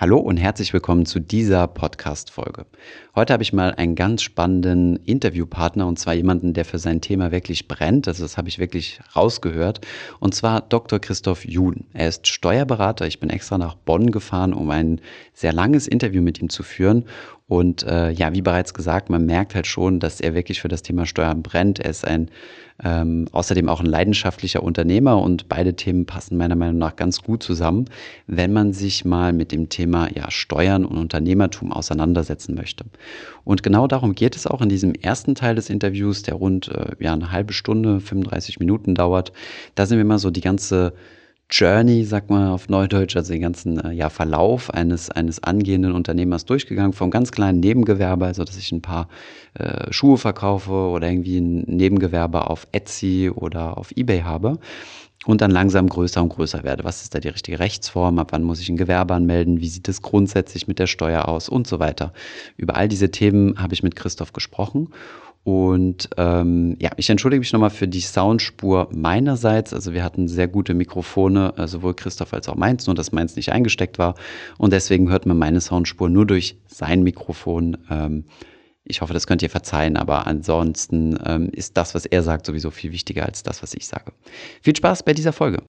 Hallo und herzlich willkommen zu dieser Podcast-Folge. Heute habe ich mal einen ganz spannenden Interviewpartner und zwar jemanden, der für sein Thema wirklich brennt. Also das habe ich wirklich rausgehört. Und zwar Dr. Christoph Juden. Er ist Steuerberater. Ich bin extra nach Bonn gefahren, um ein sehr langes Interview mit ihm zu führen. Und äh, ja, wie bereits gesagt, man merkt halt schon, dass er wirklich für das Thema Steuern brennt. Er ist ein ähm, außerdem auch ein leidenschaftlicher Unternehmer und beide Themen passen meiner Meinung nach ganz gut zusammen, wenn man sich mal mit dem Thema ja, Steuern und Unternehmertum auseinandersetzen möchte. Und genau darum geht es auch in diesem ersten Teil des Interviews, der rund äh, ja, eine halbe Stunde, 35 Minuten dauert. Da sind wir mal so die ganze Journey, sagt man auf Neudeutsch, also den ganzen äh, ja, Verlauf eines, eines angehenden Unternehmers durchgegangen, vom ganz kleinen Nebengewerbe, also dass ich ein paar äh, Schuhe verkaufe oder irgendwie ein Nebengewerbe auf Etsy oder auf Ebay habe und dann langsam größer und größer werde. Was ist da die richtige Rechtsform? Ab wann muss ich ein Gewerbe anmelden? Wie sieht es grundsätzlich mit der Steuer aus? Und so weiter. Über all diese Themen habe ich mit Christoph gesprochen und ähm, ja, ich entschuldige mich nochmal für die Soundspur meinerseits. Also wir hatten sehr gute Mikrofone, äh, sowohl Christoph als auch meins, nur dass meins nicht eingesteckt war. Und deswegen hört man meine Soundspur nur durch sein Mikrofon. Ähm, ich hoffe, das könnt ihr verzeihen, aber ansonsten ähm, ist das, was er sagt, sowieso viel wichtiger als das, was ich sage. Viel Spaß bei dieser Folge.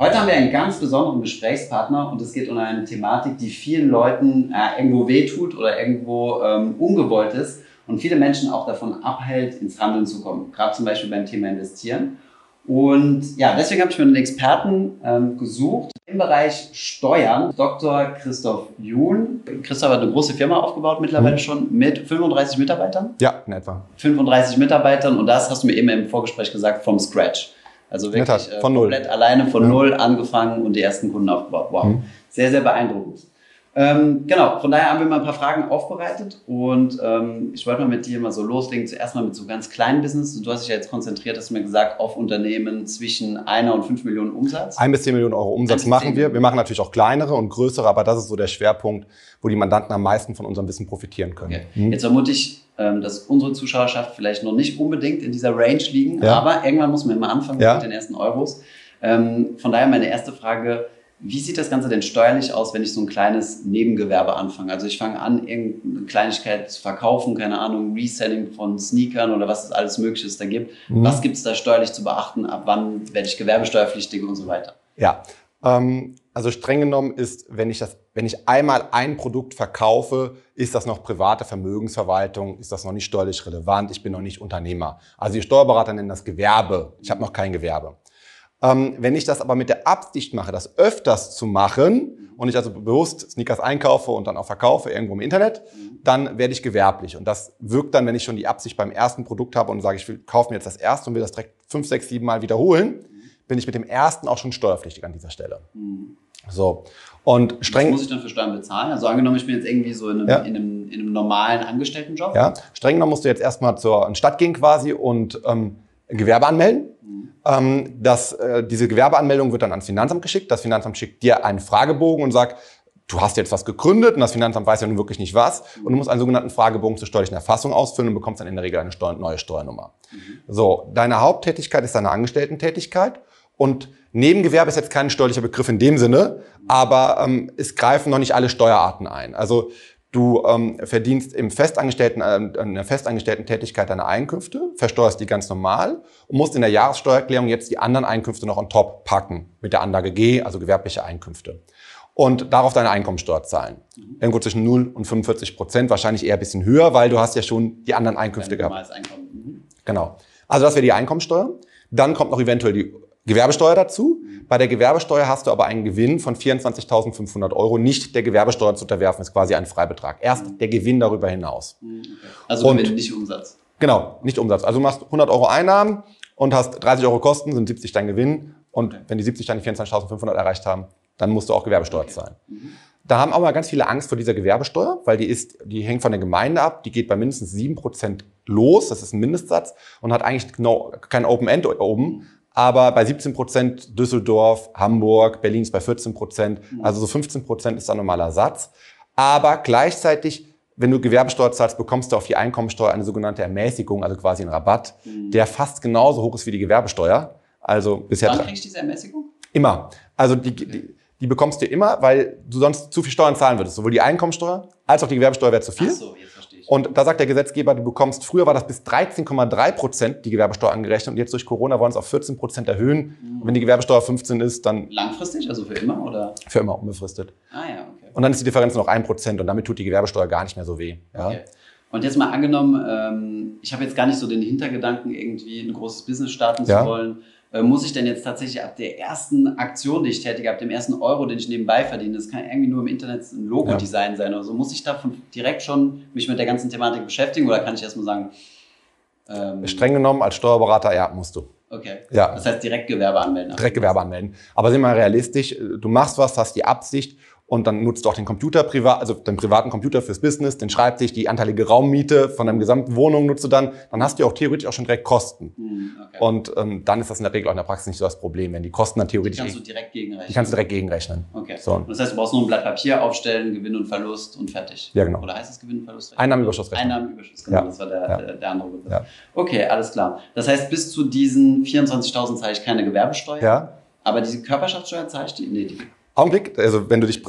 Heute haben wir einen ganz besonderen Gesprächspartner und es geht um eine Thematik, die vielen Leuten äh, irgendwo wehtut oder irgendwo ähm, ungewollt ist und viele Menschen auch davon abhält, ins Handeln zu kommen, gerade zum Beispiel beim Thema Investieren. Und ja, deswegen habe ich mir einen Experten ähm, gesucht im Bereich Steuern, Dr. Christoph Juhn. Christoph hat eine große Firma aufgebaut mittlerweile mhm. schon mit 35 Mitarbeitern. Ja, in etwa. 35 Mitarbeitern und das hast du mir eben im Vorgespräch gesagt, vom Scratch. Also wirklich äh, von komplett null. alleine von ja. null angefangen und die ersten Kunden aufgebaut. Wow, mhm. sehr, sehr beeindruckend. Ähm, genau, von daher haben wir mal ein paar Fragen aufbereitet und ähm, ich wollte mal mit dir mal so loslegen. Zuerst mal mit so ganz kleinen Business. Du hast dich ja jetzt konzentriert, hast du mir gesagt, auf Unternehmen zwischen einer und fünf Millionen Umsatz. Ein bis zehn Millionen Euro Umsatz machen wir. Wir machen natürlich auch kleinere und größere, aber das ist so der Schwerpunkt, wo die Mandanten am meisten von unserem Wissen profitieren können. Okay. Mhm. Jetzt vermute ich, ähm, dass unsere Zuschauerschaft vielleicht noch nicht unbedingt in dieser Range liegen, ja. aber irgendwann muss man immer anfangen ja. mit den ersten Euros. Ähm, von daher meine erste Frage, wie sieht das Ganze denn steuerlich aus, wenn ich so ein kleines Nebengewerbe anfange? Also ich fange an, irgendeine Kleinigkeit zu verkaufen, keine Ahnung, Reselling von Sneakern oder was es alles Mögliches da gibt. Mhm. Was gibt es da steuerlich zu beachten? Ab wann werde ich gewerbesteuerpflichtig und so weiter? Ja, ähm, also streng genommen ist, wenn ich, das, wenn ich einmal ein Produkt verkaufe, ist das noch private Vermögensverwaltung, ist das noch nicht steuerlich relevant, ich bin noch nicht Unternehmer. Also die Steuerberater nennen das Gewerbe. Ich habe noch kein Gewerbe. Ähm, wenn ich das aber mit der Absicht mache, das öfters zu machen und ich also bewusst Sneakers einkaufe und dann auch verkaufe irgendwo im Internet, dann werde ich gewerblich. Und das wirkt dann, wenn ich schon die Absicht beim ersten Produkt habe und sage, ich will, kaufe mir jetzt das erste und will das direkt fünf, sechs, sieben Mal wiederholen, bin ich mit dem ersten auch schon steuerpflichtig an dieser Stelle. Mhm. So. Und streng. Was muss ich dann für Steuern bezahlen? Also angenommen, ich bin jetzt irgendwie so in einem, ja. in einem, in einem normalen Angestelltenjob. Ja, streng genommen musst du jetzt erstmal zur Stadt gehen quasi und ähm, Gewerbe anmelden. Ähm, das, äh, diese Gewerbeanmeldung wird dann ans Finanzamt geschickt. Das Finanzamt schickt dir einen Fragebogen und sagt, du hast jetzt was gegründet und das Finanzamt weiß ja nun wirklich nicht was. Und du musst einen sogenannten Fragebogen zur steuerlichen Erfassung ausfüllen und bekommst dann in der Regel eine Steu neue Steuernummer. Mhm. So, deine Haupttätigkeit ist deine Angestellten-Tätigkeit und Nebengewerbe ist jetzt kein steuerlicher Begriff in dem Sinne, aber ähm, es greifen noch nicht alle Steuerarten ein. Also Du ähm, verdienst im festangestellten, äh, in der festangestellten Tätigkeit deine Einkünfte, versteuerst die ganz normal und musst in der Jahressteuererklärung jetzt die anderen Einkünfte noch on top packen mit der Anlage G, also gewerbliche Einkünfte. Und darauf deine Einkommensteuer zahlen. Mhm. Irgendwo zwischen 0 und 45 Prozent, wahrscheinlich eher ein bisschen höher, weil du hast ja schon die anderen Einkünfte gehabt. Einkommen. Mhm. Genau. Also das wäre die Einkommensteuer. Dann kommt noch eventuell die Gewerbesteuer dazu. Bei der Gewerbesteuer hast du aber einen Gewinn von 24.500 Euro. Nicht der Gewerbesteuer zu unterwerfen, ist quasi ein Freibetrag. Erst der Gewinn darüber hinaus. Also und, Gewinn, nicht Umsatz. Genau, nicht Umsatz. Also du machst 100 Euro Einnahmen und hast 30 Euro Kosten, sind 70 dein Gewinn. Und wenn die 70 dann die 24.500 erreicht haben, dann musst du auch Gewerbesteuer okay. zahlen. Mhm. Da haben aber ganz viele Angst vor dieser Gewerbesteuer, weil die ist, die hängt von der Gemeinde ab, die geht bei mindestens 7% los, das ist ein Mindestsatz, und hat eigentlich genau kein Open End oben, aber bei 17 Prozent Düsseldorf, Hamburg, Berlin ist bei 14 Prozent, mhm. also so 15 Prozent ist ein normaler Satz. Aber gleichzeitig wenn du Gewerbesteuer zahlst, bekommst du auf die Einkommensteuer eine sogenannte Ermäßigung, also quasi einen Rabatt, mhm. der fast genauso hoch ist wie die Gewerbesteuer. Also bisher. Wann kriegst du diese Ermäßigung? Immer. Also die, die, die, bekommst du immer, weil du sonst zu viel Steuern zahlen würdest. Sowohl die Einkommensteuer als auch die Gewerbesteuer wäre zu viel. Ach so, jetzt. Und da sagt der Gesetzgeber, du bekommst, früher war das bis 13,3 Prozent die Gewerbesteuer angerechnet und jetzt durch Corona wollen es auf 14 Prozent erhöhen. Mhm. Und wenn die Gewerbesteuer 15 ist, dann. Langfristig, also für immer oder? Für immer, unbefristet. Ah ja, okay. Und dann ist die Differenz noch 1 Prozent und damit tut die Gewerbesteuer gar nicht mehr so weh. Ja? Okay. Und jetzt mal angenommen, ähm, ich habe jetzt gar nicht so den Hintergedanken, irgendwie ein großes Business starten ja. zu wollen muss ich denn jetzt tatsächlich ab der ersten Aktion, die ich tätige, ab dem ersten Euro, den ich nebenbei verdiene, das kann irgendwie nur im Internet ein Logo-Design ja. sein oder so, muss ich davon direkt schon mich mit der ganzen Thematik beschäftigen oder kann ich erstmal sagen? Ähm, Streng genommen, als Steuerberater, ja, musst du. Okay. Ja. Das heißt direkt Gewerbe anmelden. Direkt Gewerbe anmelden. Aber sind wir realistisch, du machst was, hast die Absicht und dann nutzt du auch den Computer privat, also den privaten Computer fürs Business, den Schreibtisch, die anteilige Raummiete von deiner gesamten Wohnung nutzt du dann, dann hast du ja auch theoretisch auch schon direkt Kosten. Hm, okay. Und ähm, dann ist das in der Regel auch in der Praxis nicht so das Problem, wenn die Kosten dann theoretisch... Die kannst du direkt gegenrechnen. Die kannst du direkt gegenrechnen. Okay. So. Das heißt, du brauchst nur ein Blatt Papier aufstellen, Gewinn und Verlust und fertig. Ja, genau. Oder heißt es Gewinn und Verlust? Einnahmenüberschuss. Einnahmenüberschuss, genau. Ja. Das war der, ja. der, der andere Begriff. Ja. Okay, alles klar. Das heißt, bis zu diesen 24.000 zahle ich keine Gewerbesteuer. Ja. Aber diese Körperschaftssteuer zahle ich die? Nee, die Augenblick, also wenn du dich.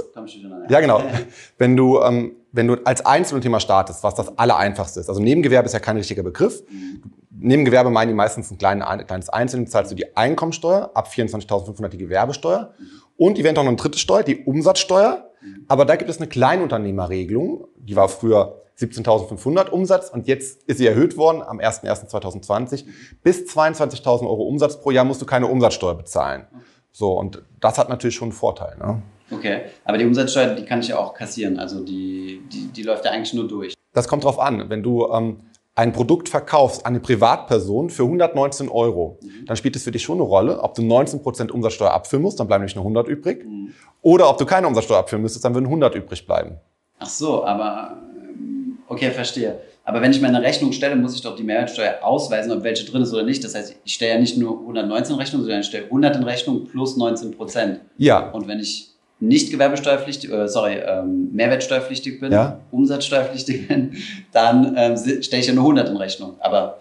Ja, genau. Wenn du, ähm, wenn du als Einzelunternehmer startest, was das Allereinfachste ist. Also Nebengewerbe ist ja kein richtiger Begriff. Mhm. Nebengewerbe meinen die meistens ein kleines Einzelnen, zahlst du die Einkommensteuer, ab 24.500 die Gewerbesteuer mhm. und eventuell noch eine dritte Steuer, die Umsatzsteuer. Mhm. Aber da gibt es eine Kleinunternehmerregelung, die war früher 17.500 Umsatz und jetzt ist sie erhöht worden am 01.01.2020. Bis 22.000 Euro Umsatz pro Jahr musst du keine Umsatzsteuer bezahlen. So, und das hat natürlich schon einen Vorteil. Ne? Okay, aber die Umsatzsteuer, die kann ich ja auch kassieren. Also die, die, die läuft ja eigentlich nur durch. Das kommt drauf an. Wenn du ähm, ein Produkt verkaufst an eine Privatperson für 119 Euro, mhm. dann spielt es für dich schon eine Rolle, ob du 19% Umsatzsteuer abführen musst, dann bleiben nämlich nur 100 übrig. Mhm. Oder ob du keine Umsatzsteuer abführen müsstest, dann würden 100 übrig bleiben. Ach so, aber okay, verstehe. Aber wenn ich meine Rechnung stelle, muss ich doch die Mehrwertsteuer ausweisen, ob welche drin ist oder nicht. Das heißt, ich stelle ja nicht nur 119 in Rechnung, sondern ich stelle 100 in Rechnung plus 19 Prozent. Ja. Und wenn ich nicht gewerbesteuerpflichtig, äh, sorry, ähm, mehrwertsteuerpflichtig bin, ja. umsatzsteuerpflichtig bin, dann ähm, stelle ich ja nur 100 in Rechnung. Aber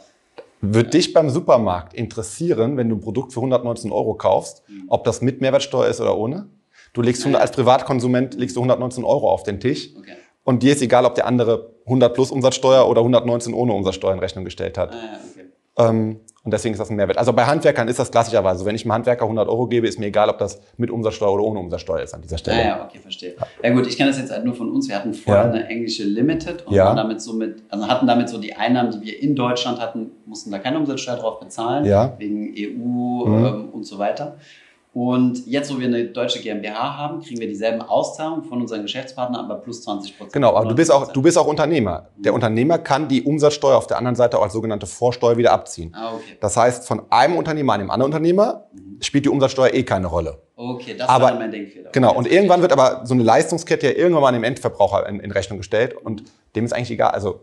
würde dich beim Supermarkt interessieren, wenn du ein Produkt für 119 Euro kaufst, mhm. ob das mit Mehrwertsteuer ist oder ohne? Du legst 100, als Privatkonsument legst du 119 Euro auf den Tisch. Okay. Und dir ist egal, ob der andere 100 plus Umsatzsteuer oder 119 ohne Umsatzsteuer in Rechnung gestellt hat. Ah, okay. ähm, und deswegen ist das ein Mehrwert. Also bei Handwerkern ist das klassischerweise. Wenn ich einem Handwerker 100 Euro gebe, ist mir egal, ob das mit Umsatzsteuer oder ohne Umsatzsteuer ist an dieser Stelle. Ah, ja, okay, verstehe. Ja, ja gut, ich kenne das jetzt halt nur von uns. Wir hatten vorher ja. eine englische Limited und ja. damit so mit, also hatten damit so die Einnahmen, die wir in Deutschland hatten, mussten da keine Umsatzsteuer drauf bezahlen, ja. wegen EU mhm. ähm, und so weiter. Und jetzt, wo wir eine deutsche GmbH haben, kriegen wir dieselben Auszahlungen von unseren Geschäftspartnern, aber plus 20 Prozent. Genau, aber du bist, auch, du bist auch Unternehmer. Der Unternehmer kann die Umsatzsteuer auf der anderen Seite auch als sogenannte Vorsteuer wieder abziehen. Ah, okay. Das heißt, von einem Unternehmer an einem anderen Unternehmer mhm. spielt die Umsatzsteuer eh keine Rolle. Okay, das aber, war mein Denkfehler. Genau, und irgendwann wird aber so eine Leistungskette ja irgendwann mal an den Endverbraucher in, in Rechnung gestellt und dem ist eigentlich egal. Also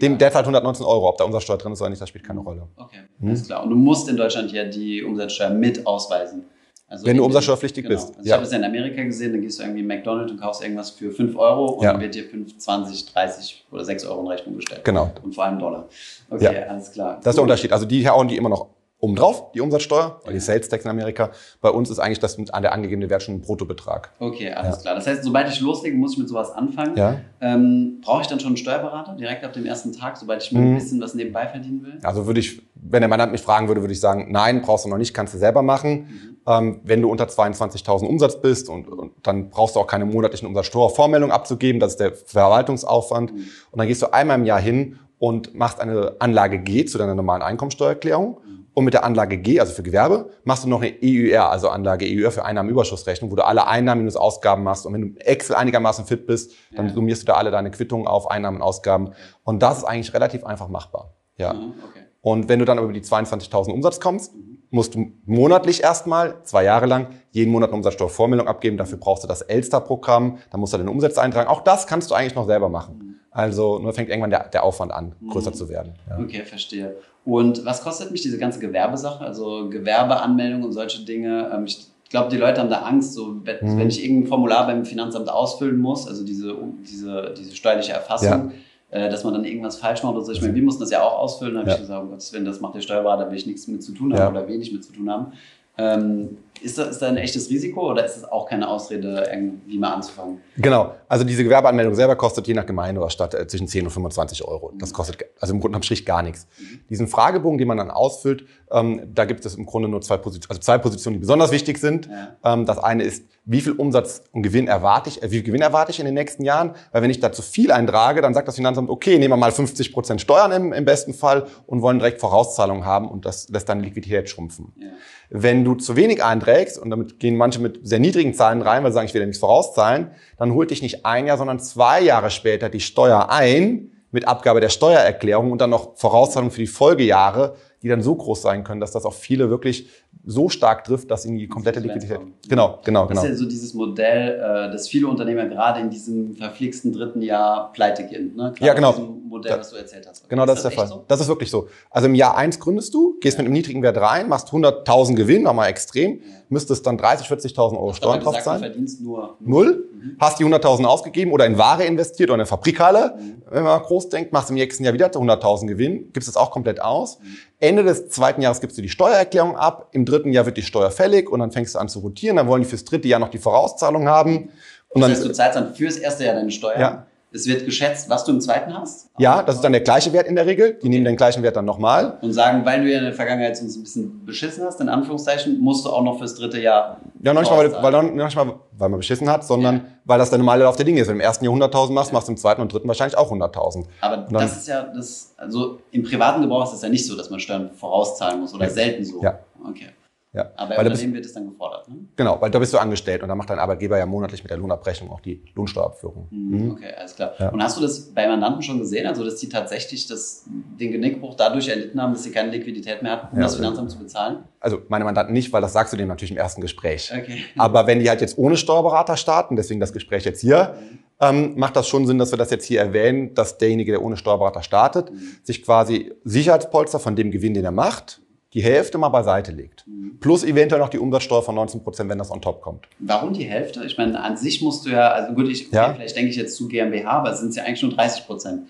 dem, der zahlt 119 Euro. Ob da Umsatzsteuer drin ist oder nicht, das spielt keine Rolle. Okay, hm? alles klar. Und du musst in Deutschland ja die Umsatzsteuer mit ausweisen. Also Wenn du umsatzsteuerpflichtig genau. bist. Also ich habe es ja in Amerika gesehen, da gehst du irgendwie in McDonald's und kaufst irgendwas für 5 Euro und ja. dann wird dir 5, 20, 30 oder 6 Euro in Rechnung gestellt. Genau. Und vor allem Dollar. Okay, ja. alles klar. Das ist der Unterschied. Also die hauen die immer noch obendrauf, die Umsatzsteuer, oder die Sales Tax in Amerika. Bei uns ist eigentlich das an der angegebene Wert schon ein Bruttobetrag. Okay, alles ja. klar. Das heißt, sobald ich loslege, muss ich mit sowas anfangen. Ja. Ähm, Brauche ich dann schon einen Steuerberater direkt ab dem ersten Tag, sobald ich mir mhm. ein bisschen was nebenbei verdienen will? Also würde ich, wenn der Mann mich fragen würde, würde ich sagen, nein, brauchst du noch nicht, kannst du selber machen. Mhm. Ähm, wenn du unter 22.000 Umsatz bist und, und, dann brauchst du auch keine monatlichen Umsatzsteuervormeldungen abzugeben, das ist der Verwaltungsaufwand. Mhm. Und dann gehst du einmal im Jahr hin und machst eine Anlage G zu deiner normalen Einkommensteuererklärung. Mhm. Und mit der Anlage G, also für Gewerbe, machst du noch eine EUR, also Anlage EUR für Einnahmenüberschussrechnung, wo du alle Einnahmen minus Ausgaben machst. Und wenn du Excel einigermaßen fit bist, dann ja. summierst du da alle deine Quittungen auf, Einnahmen und Ausgaben. Und das ist eigentlich relativ einfach machbar. Ja. Mhm, okay. Und wenn du dann über die 22.000 Umsatz kommst, mhm. musst du monatlich erstmal, zwei Jahre lang, jeden Monat eine Umsatzsteuervormeldung abgeben. Dafür brauchst du das Elster-Programm. Da musst du deine Umsätze eintragen. Auch das kannst du eigentlich noch selber machen. Mhm. Also nur fängt irgendwann der, der Aufwand an, größer mhm. zu werden. Ja. Okay, verstehe. Und was kostet mich diese ganze Gewerbesache? Also Gewerbeanmeldung und solche Dinge. Ähm, ich glaube, die Leute haben da Angst, so, wenn, mhm. wenn ich irgendein Formular beim Finanzamt ausfüllen muss, also diese, diese, diese steuerliche Erfassung, ja. äh, dass man dann irgendwas falsch macht oder so. Ich meine, wir mussten das ja auch ausfüllen, da habe ja. ich gesagt, oh Gott, wenn das macht der Steuerberater, will ich nichts mit zu tun haben ja. oder wenig mit zu tun haben. Ähm, ist das, ist das ein echtes Risiko oder ist das auch keine Ausrede, irgendwie mal anzufangen? Genau. Also diese Gewerbeanmeldung selber kostet je nach Gemeinde oder Stadt äh, zwischen 10 und 25 Euro. Das kostet also im Grunde am Strich gar nichts. Mhm. Diesen Fragebogen, den man dann ausfüllt, ähm, da gibt es im Grunde nur zwei Positionen, also zwei Positionen, die besonders wichtig sind. Ja. Ähm, das eine ist, wie viel Umsatz und Gewinn erwarte ich, äh, wie viel Gewinn erwarte ich in den nächsten Jahren? Weil wenn ich da zu viel eintrage, dann sagt das Finanzamt, okay, nehmen wir mal 50 Prozent Steuern im, im besten Fall und wollen direkt Vorauszahlungen haben und das lässt dann Liquidität schrumpfen. Ja. Wenn du zu wenig einträgst, und damit gehen manche mit sehr niedrigen Zahlen rein, weil sie sagen, ich will ja nichts vorauszahlen, dann holt dich nicht ein Jahr, sondern zwei Jahre später die Steuer ein mit Abgabe der Steuererklärung und dann noch Vorauszahlung für die Folgejahre, die dann so groß sein können, dass das auch viele wirklich so stark trifft, dass ihnen die komplette Liquidität. Genau, genau, genau. Das ist genau. ja so dieses Modell, äh, dass viele Unternehmer gerade in diesem verflixten dritten Jahr pleite gehen. Ne? ja, genau. Modell, was du erzählt hast. Genau, das ist, das der Fall. So? Das ist wirklich so. Also im Jahr eins gründest du, gehst ja. mit einem niedrigen Wert rein, machst 100.000 Gewinn, nochmal extrem, ja. müsstest dann 30, 40.000 Euro Steuern drauf zahlen. Du verdienst nur null, mhm. hast die 100.000 ausgegeben oder in Ware investiert oder in eine Fabrikhalle. Mhm. Wenn man groß denkt, machst im nächsten Jahr wieder 100.000 Gewinn, gibst das auch komplett aus. Mhm. Ende des zweiten Jahres gibst du die Steuererklärung ab, im dritten Jahr wird die Steuer fällig und dann fängst du an zu rotieren, dann wollen die fürs dritte Jahr noch die Vorauszahlung haben. Und das heißt, du zahlst dann fürs erste Jahr deine Steuer. Ja. Es wird geschätzt, was du im zweiten hast? Ja, das ist dann der gleiche Wert in der Regel. Die okay. nehmen den gleichen Wert dann nochmal. Und sagen, weil du ja in der Vergangenheit uns ein bisschen beschissen hast, in Anführungszeichen, musst du auch noch fürs dritte Jahr. Ja, noch nicht mal, weil, weil, noch nicht mal, weil man beschissen hat, sondern ja. weil das der normale Lauf der Dinge ist. Wenn du im ersten Jahr 100.000 machst, ja. machst du im zweiten und dritten wahrscheinlich auch 100.000. Aber das ist ja das, also im privaten Gebrauch ist es ja nicht so, dass man Steuern vorauszahlen muss oder ja. selten so. Ja. Okay. Ja. Aber bei Unternehmen wird es dann gefordert, ne? Genau, weil da bist du angestellt und da macht dein Arbeitgeber ja monatlich mit der Lohnabrechnung auch die Lohnsteuerabführung. Mhm. mhm. Okay, alles klar. Ja. Und hast du das bei Mandanten schon gesehen, also dass die tatsächlich das, den Genickbruch dadurch erlitten haben, dass sie keine Liquidität mehr hatten, um ja, das Finanzamt zu bezahlen? Also meine Mandanten nicht, weil das sagst du denen natürlich im ersten Gespräch. Okay. Aber wenn die halt jetzt ohne Steuerberater starten, deswegen das Gespräch jetzt hier, mhm. ähm, macht das schon Sinn, dass wir das jetzt hier erwähnen, dass derjenige, der ohne Steuerberater startet, mhm. sich quasi Sicherheitspolster von dem Gewinn, den er macht, die Hälfte mal beiseite legt. Mhm. Plus eventuell noch die Umsatzsteuer von 19 Prozent, wenn das on top kommt. Warum die Hälfte? Ich meine, an sich musst du ja, also gut, ich, ja. vielleicht denke ich jetzt zu GmbH, aber es sind ja eigentlich nur 30 Prozent.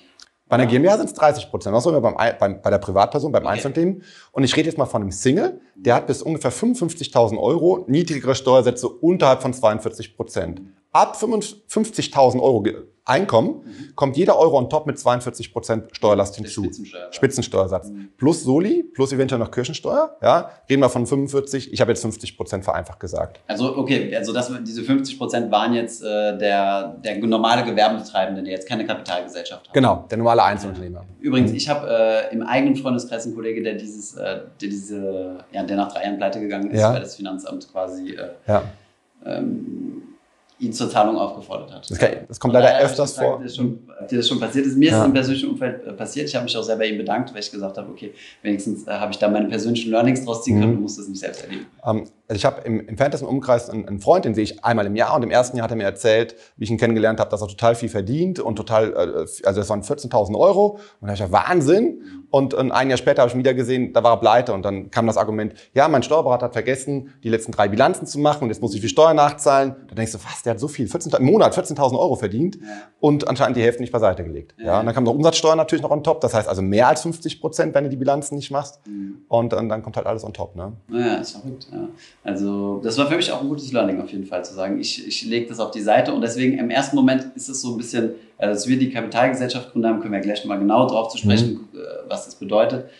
Bei einer GmbH sind es 30 Prozent. Was sollen wir beim, beim, bei der Privatperson, beim okay. Einzelunternehmen? Und ich rede jetzt mal von einem Single, der hat bis ungefähr 55.000 Euro niedrigere Steuersätze unterhalb von 42 Prozent. Ab 55.000 Euro Einkommen mhm. kommt jeder Euro on top mit 42 Prozent Steuerlast hinzu. Spitzensteuersatz. Spitzensteuersatz. Mhm. Plus Soli, plus eventuell noch Kirchensteuer. Ja, reden wir von 45. Ich habe jetzt 50 Prozent vereinfacht gesagt. Also okay, also das, diese 50 Prozent waren jetzt äh, der, der normale Gewerbetreibende, der jetzt keine Kapitalgesellschaft hat. Genau, der normale Einzelunternehmer. Übrigens, ich habe äh, im eigenen Freundeskreis einen Kollege, der dieses, äh, der diese, ja, der nach drei Jahren pleite gegangen ist, ja. weil das Finanzamt quasi äh, ja. ähm, ihn zur Zahlung aufgefordert hat. Das, kann, das kommt leider öfters gefragt, vor. Ist schon, dir das schon passiert ist? Mir ja. ist es im persönlichen Umfeld äh, passiert. Ich habe mich auch sehr bei ihm bedankt, weil ich gesagt habe, okay, wenigstens äh, habe ich da meine persönlichen Learnings draus ziehen können, mhm. du musst das nicht selbst erleben. Um, ähm, also ich habe im, im entferntesten Umkreis einen, einen, Freund, den sehe ich einmal im Jahr und im ersten Jahr hat er mir erzählt, wie ich ihn kennengelernt habe, dass er total viel verdient und total, äh, also das waren 14.000 Euro und da habe ich gesagt, Wahnsinn. Und ein Jahr später habe ich ihn wieder gesehen, da war er pleite und dann kam das Argument, ja, mein Steuerberater hat vergessen, die letzten drei Bilanzen zu machen und jetzt muss ich viel Steuer nachzahlen. Da denkst du, was, der hat so viel, 14, im Monat 14.000 Euro verdient ja. und anscheinend die Hälfte nicht beiseite gelegt. Ja. ja. Und dann kam noch Umsatzsteuer natürlich noch on top, das heißt also mehr als 50 Prozent, wenn du die Bilanzen nicht machst. Mhm. Und, und dann kommt halt alles on top. Ne? Ja, ist verrückt. Ja. Also das war für mich auch ein gutes Learning auf jeden Fall, zu sagen, ich, ich lege das auf die Seite und deswegen im ersten Moment ist es so ein bisschen, also dass wir die Kapitalgesellschaft gegründet haben, können wir gleich nochmal genau drauf zu sprechen, mhm. Äh, was das bedeutet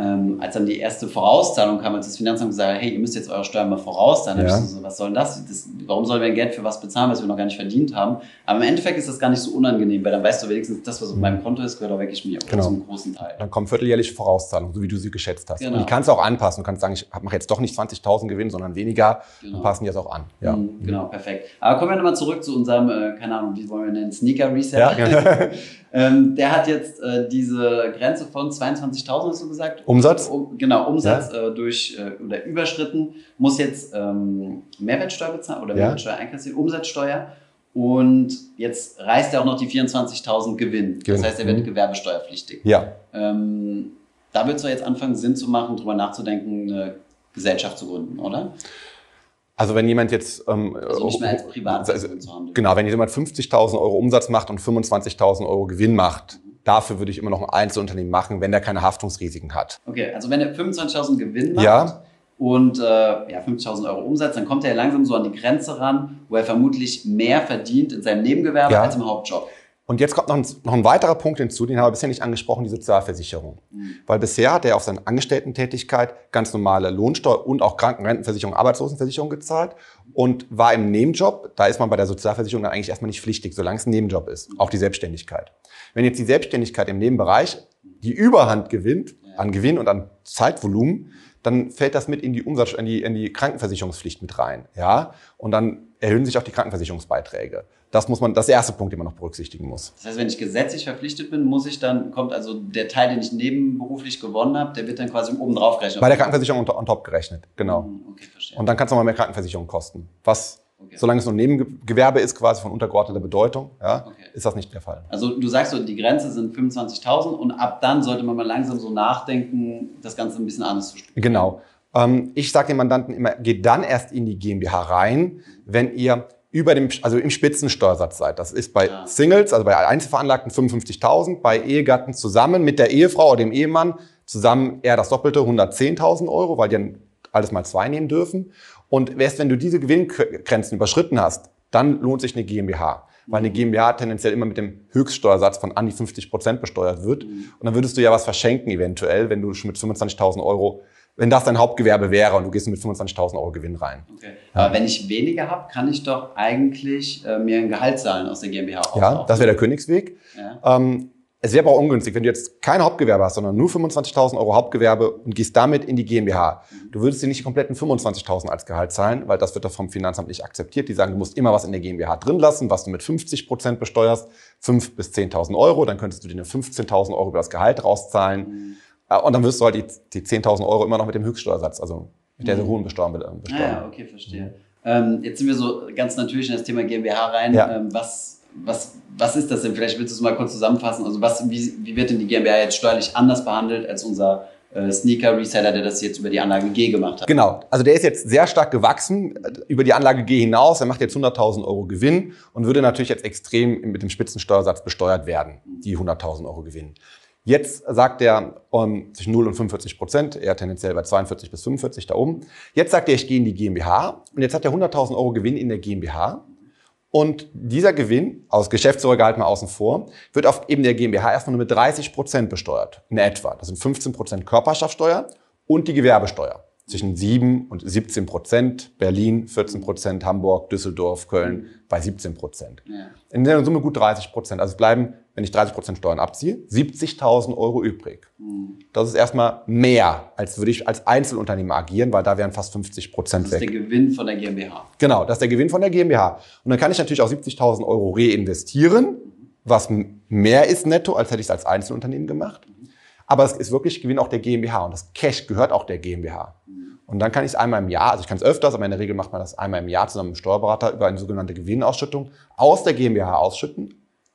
ähm, als dann die erste Vorauszahlung kam, als das Finanzamt gesagt hat, hey, ihr müsst jetzt eure Steuern mal vorauszahlen, ja. so, was soll denn das? das? Warum sollen wir Geld für was bezahlen, was wir noch gar nicht verdient haben? Aber im Endeffekt ist das gar nicht so unangenehm, weil dann weißt du wenigstens, das, was auf meinem Konto ist, gehört auch wirklich mir, genau. zum großen Teil. Dann kommen vierteljährliche Vorauszahlungen, so wie du sie geschätzt hast. Genau. Und die kannst du auch anpassen. Du kannst sagen, ich mache jetzt doch nicht 20.000 Gewinn, sondern weniger. Genau. Dann passen die das auch an. Ja. Mhm, genau, perfekt. Aber kommen wir nochmal zurück zu unserem, äh, keine Ahnung, wie wollen wir nennen, Sneaker Reset. Ja, genau. ähm, der hat jetzt äh, diese Grenze von 22.000, hast du gesagt? Umsatz? Um, genau Umsatz ja. äh, durch äh, oder überschritten, muss jetzt ähm, Mehrwertsteuer bezahlen oder Mehrwertsteuer einkassieren, Umsatzsteuer. Und jetzt reißt er auch noch die 24.000 Gewinn. Gewinn. Das heißt, er wird mhm. gewerbesteuerpflichtig. Ja. Ähm, da wird es jetzt anfangen, Sinn zu machen, darüber nachzudenken, eine Gesellschaft zu gründen, oder? Also wenn jemand jetzt... Ähm, also nicht mehr als Privatperson zu handeln. Genau, wenn jemand 50.000 Euro Umsatz macht und 25.000 Euro Gewinn macht, dafür würde ich immer noch ein Einzelunternehmen machen, wenn der keine Haftungsrisiken hat. Okay, also wenn er 25.000 Gewinn macht ja. und äh, ja, 50.000 Euro Umsatz, dann kommt er langsam so an die Grenze ran, wo er vermutlich mehr verdient in seinem Nebengewerbe ja. als im Hauptjob. Und jetzt kommt noch ein, noch ein, weiterer Punkt hinzu, den haben wir bisher nicht angesprochen, die Sozialversicherung. Mhm. Weil bisher hat er auf seine Angestellten-Tätigkeit ganz normale Lohnsteuer und auch Krankenrentenversicherung, Arbeitslosenversicherung gezahlt und war im Nebenjob. Da ist man bei der Sozialversicherung dann eigentlich erstmal nicht pflichtig, solange es ein Nebenjob ist. Mhm. Auch die Selbstständigkeit. Wenn jetzt die Selbstständigkeit im Nebenbereich die Überhand gewinnt, an Gewinn und an Zeitvolumen, dann fällt das mit in die Umsatz, in die, in die Krankenversicherungspflicht mit rein. Ja? Und dann erhöhen sich auch die Krankenversicherungsbeiträge. Das muss man, das ist der erste Punkt, den man noch berücksichtigen muss. Das heißt, wenn ich gesetzlich verpflichtet bin, muss ich dann, kommt also der Teil, den ich nebenberuflich gewonnen habe, der wird dann quasi oben drauf gerechnet. Bei der Krankenversicherung on top gerechnet, genau. Hm, okay, verstehe. Und dann kannst du mal mehr Krankenversicherung kosten. Was Okay. Solange es nur Nebengewerbe ist, quasi von untergeordneter Bedeutung, ja, okay. ist das nicht der Fall. Also du sagst so, die Grenze sind 25.000 und ab dann sollte man mal langsam so nachdenken, das Ganze ein bisschen anders zu spielen. Genau. Ähm, ich sage den Mandanten immer, geht dann erst in die GmbH rein, wenn ihr über dem, also im Spitzensteuersatz seid. Das ist bei ja. Singles, also bei Einzelveranlagten 55.000, bei Ehegatten zusammen mit der Ehefrau oder dem Ehemann zusammen eher das Doppelte, 110.000 Euro, weil die dann alles mal zwei nehmen dürfen. Und erst wenn du diese Gewinngrenzen überschritten hast, dann lohnt sich eine GmbH. Weil eine GmbH tendenziell immer mit dem Höchststeuersatz von an die 50 Prozent besteuert wird. Und dann würdest du ja was verschenken eventuell, wenn du schon mit 25.000 Euro, wenn das dein Hauptgewerbe wäre und du gehst mit 25.000 Euro Gewinn rein. Okay. Aber wenn ich weniger habe, kann ich doch eigentlich äh, mir ein Gehalt zahlen aus der GmbH. Ja, das wäre der Königsweg. Ja. Ähm, es wäre aber auch ungünstig, wenn du jetzt kein Hauptgewerbe hast, sondern nur 25.000 Euro Hauptgewerbe und gehst damit in die GmbH. Du würdest dir nicht die kompletten 25.000 als Gehalt zahlen, weil das wird doch vom Finanzamt nicht akzeptiert. Die sagen, du musst immer was in der GmbH drin lassen, was du mit 50 Prozent besteuerst, 5.000 bis 10.000 Euro. Dann könntest du dir 15.000 Euro über das Gehalt rauszahlen. Mhm. Und dann wirst du halt die, die 10.000 Euro immer noch mit dem Höchststeuersatz, also mit der mhm. hohen Besteuerung besteuern. Ah, ja, okay, verstehe. Ähm, jetzt sind wir so ganz natürlich in das Thema GmbH rein. Ja. Ähm, was was, was ist das denn? Vielleicht willst du es mal kurz zusammenfassen. Also was, wie, wie wird denn die GmbH jetzt steuerlich anders behandelt als unser äh, Sneaker-Reseller, der das jetzt über die Anlage G gemacht hat? Genau. Also der ist jetzt sehr stark gewachsen äh, über die Anlage G hinaus. Er macht jetzt 100.000 Euro Gewinn und würde natürlich jetzt extrem mit dem Spitzensteuersatz besteuert werden, die 100.000 Euro Gewinn. Jetzt sagt er um, zwischen 0 und 45 Prozent, eher tendenziell bei 42 bis 45 da oben. Jetzt sagt er, ich gehe in die GmbH und jetzt hat er 100.000 Euro Gewinn in der GmbH und dieser Gewinn, aus Geschäftsführergehalt mal außen vor, wird auf eben der GmbH erstmal nur mit 30 Prozent besteuert. In etwa. Das sind 15 Prozent Körperschaftsteuer und die Gewerbesteuer. Zwischen 7 und 17 Prozent. Berlin 14 Prozent, Hamburg, Düsseldorf, Köln bei 17 Prozent. Ja. In der Summe gut 30 Prozent. Also es bleiben, wenn ich 30 Prozent Steuern abziehe, 70.000 Euro übrig. Mhm. Das ist erstmal mehr, als würde ich als Einzelunternehmer agieren, weil da wären fast 50 Prozent weg. Das ist der Gewinn von der GmbH. Genau, das ist der Gewinn von der GmbH. Und dann kann ich natürlich auch 70.000 Euro reinvestieren, was mehr ist netto, als hätte ich es als Einzelunternehmen gemacht. Aber es ist wirklich Gewinn auch der GmbH und das Cash gehört auch der GmbH. Und dann kann ich es einmal im Jahr, also ich kann es öfters, aber in der Regel macht man das einmal im Jahr zusammen mit dem Steuerberater über eine sogenannte Gewinnausschüttung aus der GmbH ausschütten.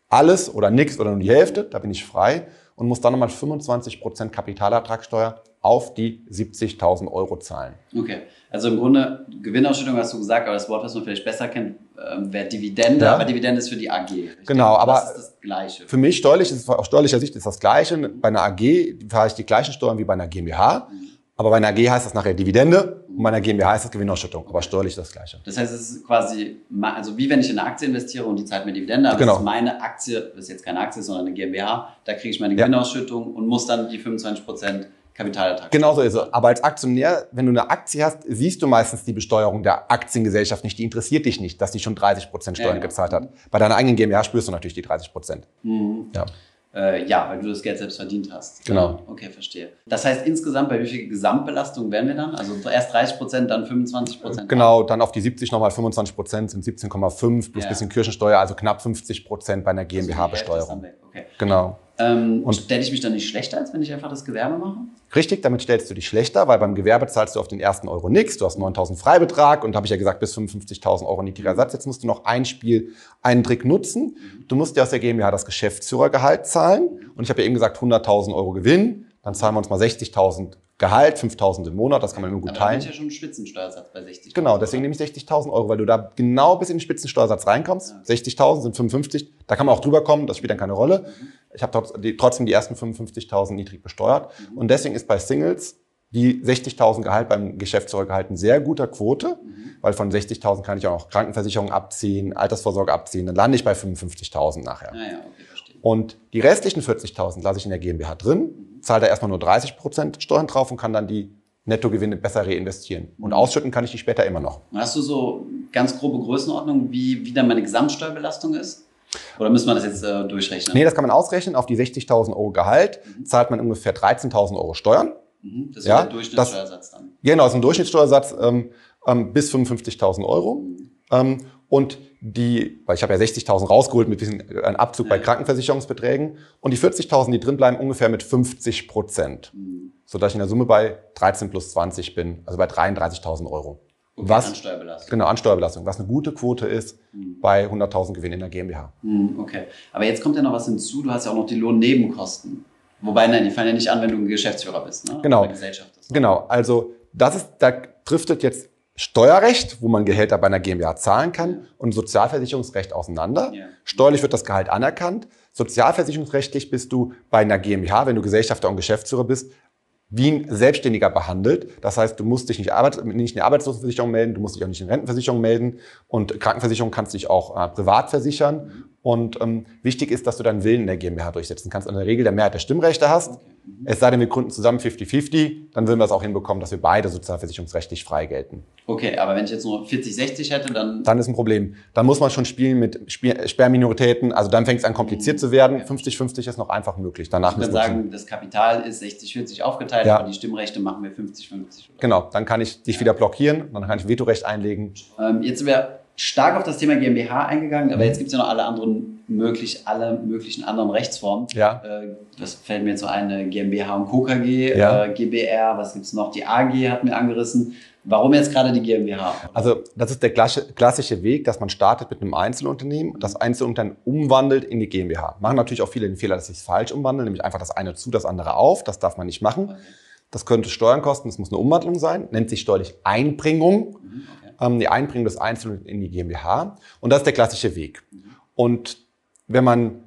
Alles oder nichts oder nur die Hälfte, da bin ich frei und muss dann nochmal 25 Prozent Kapitalertragssteuer auf die 70.000 Euro zahlen. Okay, also im Grunde Gewinnausschüttung hast du gesagt, aber das Wort, was man vielleicht besser kennt, ähm, wäre Dividende, ja. aber Dividende ist für die AG. Richtig? Genau, aber das ist das Gleiche. Für mich steuerlich ist aus steuerlicher Sicht ist das Gleiche. Bei einer AG fahre ich die gleichen Steuern wie bei einer GmbH. Mhm. Aber bei einer AG heißt das nachher Dividende und bei einer GmbH heißt das Gewinnausschüttung, aber steuerlich das Gleiche. Das heißt, es ist quasi, also wie wenn ich in eine Aktie investiere und die zahlt mir Dividende, aber genau. das ist meine Aktie, das ist jetzt keine Aktie, sondern eine GmbH, da kriege ich meine Gewinnausschüttung ja. und muss dann die 25 Prozent Kapitalertrag. Genau so ist es. Aber als Aktionär, wenn du eine Aktie hast, siehst du meistens die Besteuerung der Aktiengesellschaft nicht. Die interessiert dich nicht, dass die schon 30 Prozent Steuern ja, genau. gezahlt hat. Bei deiner eigenen GmbH spürst du natürlich die 30 Prozent. Mhm. Ja. Äh, ja, weil du das Geld selbst verdient hast. Genau. Okay, verstehe. Das heißt, insgesamt bei wie viel Gesamtbelastung wären wir dann? Also erst 30 Prozent, dann 25 Prozent? Genau, dann auf die 70 nochmal 25 Prozent sind 17,5 plus ja. bisschen Kirchensteuer, also knapp 50 Prozent bei einer GmbH-Besteuerung. Okay. Genau. Ähm, und stelle ich mich dann nicht schlechter, als wenn ich einfach das Gewerbe mache? Richtig, damit stellst du dich schlechter, weil beim Gewerbe zahlst du auf den ersten Euro nichts. Du hast 9.000 Freibetrag und habe ich ja gesagt, bis 55.000 Euro niedriger Satz. Jetzt musst du noch ein Spiel, einen Trick nutzen. Du musst dir aus der GmbH das Geschäftsführergehalt zahlen. Und ich habe ja eben gesagt, 100.000 Euro Gewinn. Dann zahlen wir uns mal 60.000 Gehalt, 5.000 im Monat, das kann man immer gut Aber teilen. da ja schon ein Spitzensteuersatz bei 60. Genau, deswegen nehme ich 60.000 Euro, weil du da genau bis in den Spitzensteuersatz reinkommst. Ja. 60.000 sind 55, da kann man auch drüber kommen, das spielt dann keine Rolle. Ich habe trotzdem die ersten 55.000 niedrig besteuert. Und deswegen ist bei Singles die 60.000 Gehalt beim Geschäftsführergehalt ein sehr guter Quote, weil von 60.000 kann ich auch noch Krankenversicherung abziehen, Altersvorsorge abziehen, dann lande ich bei 55.000 nachher. Ah ja, okay, verstehe. Und die restlichen 40.000 lasse ich in der GmbH drin, zahle da erstmal nur 30 Prozent Steuern drauf und kann dann die Nettogewinne besser reinvestieren. Und ausschütten kann ich die später immer noch. Hast du so ganz grobe Größenordnung, wie, wie dann meine Gesamtsteuerbelastung ist? Oder müssen wir das jetzt äh, durchrechnen? Nee, das kann man ausrechnen. Auf die 60.000 Euro Gehalt zahlt man ungefähr 13.000 Euro Steuern. Mhm, das ist Ja, der Durchschnittssteuersatz dann. Genau, das ist ein Durchschnittssteuersatz ähm, ähm, bis 55.000 Euro. Ähm, und die, weil ich habe ja 60.000 rausgeholt mit bisschen äh, ein Abzug bei. Krankenversicherungsbeträgen. Und die 40.000, die drin bleiben, ungefähr mit 50 Prozent. Mhm. Sodass ich in der Summe bei 13 plus 20 bin, also bei 33.000 Euro. Okay, was, an Steuerbelastung. genau, an Steuerbelastung, was eine gute Quote ist Mhm. bei 100.000 Gewinn in der GmbH. Mhm, Okay. Aber jetzt kommt ja noch was hinzu. Du hast ja auch noch die Lohnnebenkosten. Wobei, nein, die fallen ja nicht an, wenn du ein Geschäftsführer bist, ne? Genau. Oder Gesellschaft ist. Genau, also das ist, da driftet jetzt Steuerrecht, wo man Gehälter bei einer GmbH zahlen kann, und Sozialversicherungsrecht auseinander. Ja. Steuerlich wird das Gehalt anerkannt. Sozialversicherungsrechtlich bist du bei einer GmbH, wenn du Gesellschafter und Geschäftsführer bist, wie ein Selbstständiger behandelt. Das heißt, du musst dich nicht, Arbeit, nicht in der Arbeitslosenversicherung melden, du musst dich auch nicht in der Rentenversicherung melden und Krankenversicherung kannst du dich auch äh, privat versichern. Und ähm, wichtig ist, dass du deinen Willen in der GmbH durchsetzen kannst, in der Regel der Mehrheit der Stimmrechte hast. Okay. Mhm. Es sei denn, wir gründen zusammen 50-50, dann würden wir es auch hinbekommen, dass wir beide sozialversicherungsrechtlich frei gelten. Okay, aber wenn ich jetzt nur 40, 60 hätte, dann. Dann ist ein Problem. Dann muss man schon spielen mit Sperrminoritäten. Also dann fängt es an kompliziert zu werden. 50-50 ist noch einfach möglich. Danach ich schon- sagen, das Kapital ist 60, 40 aufgeteilt, Ja. aber die Stimmrechte machen wir 50, 50. Oder? Genau, dann kann ich dich wieder blockieren, dann kann ich Vetorecht einlegen. Ähm, jetzt sind wir stark auf das Thema GmbH eingegangen, Mhm. aber jetzt gibt es ja noch alle anderen möglich, alle möglichen anderen Rechtsformen. Ja. Äh, was fällt mir jetzt so ein? Äh, GmbH und Co. KG, Ja. äh, GBR, was gibt es noch? Die AG hat mir angerissen. Warum jetzt gerade die GmbH? Also das ist der klassische, Weg, dass man startet mit einem Einzelunternehmen und das Einzelunternehmen umwandelt in die GmbH. Machen natürlich auch viele den Fehler, dass sie es falsch umwandeln, nämlich einfach das eine zu, das andere auf. Das darf man nicht machen. Das könnte Steuern kosten, das muss eine Umwandlung sein, nennt sich steuerlich Einbringung. Mhm, okay. Ähm, die Einbringung des Einzelnen in die GmbH. Und das ist der klassische Weg. Und wenn man,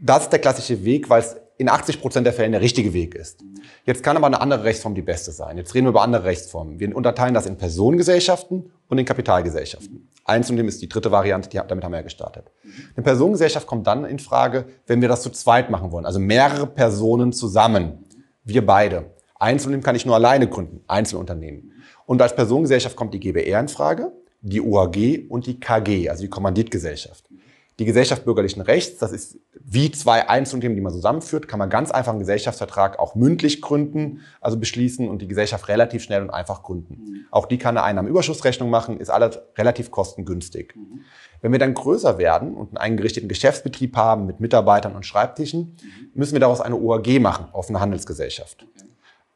das ist der klassische Weg, weil es in 80 Prozent der Fälle der richtige Weg ist. Jetzt kann aber eine andere Rechtsform die beste sein. Jetzt reden wir über andere Rechtsformen. Wir unterteilen das in Personengesellschaften und in Kapitalgesellschaften. Einzelunternehmen ist die dritte Variante, die, damit haben wir ja gestartet. Eine Personengesellschaft kommt dann in Frage, wenn wir das zu zweit machen wollen, also mehrere Personen zusammen. Wir beide. Einzelunternehmen kann ich nur alleine gründen, Einzelunternehmen. Und als Personengesellschaft kommt die GbR in Frage, die UAG und die KG, also die Kommanditgesellschaft. Die Gesellschaft bürgerlichen Rechts, das ist wie zwei Einzelunternehmen, die man zusammenführt, kann man ganz einfach einen Gesellschaftsvertrag auch mündlich gründen, also beschließen und die Gesellschaft relativ schnell und einfach gründen. Auch die kann eine Einnahmenüberschussrechnung machen, ist alles relativ kostengünstig. Wenn wir dann größer werden und einen eingerichteten Geschäftsbetrieb haben mit Mitarbeitern und Schreibtischen, müssen wir daraus eine OAG machen, offene Handelsgesellschaft.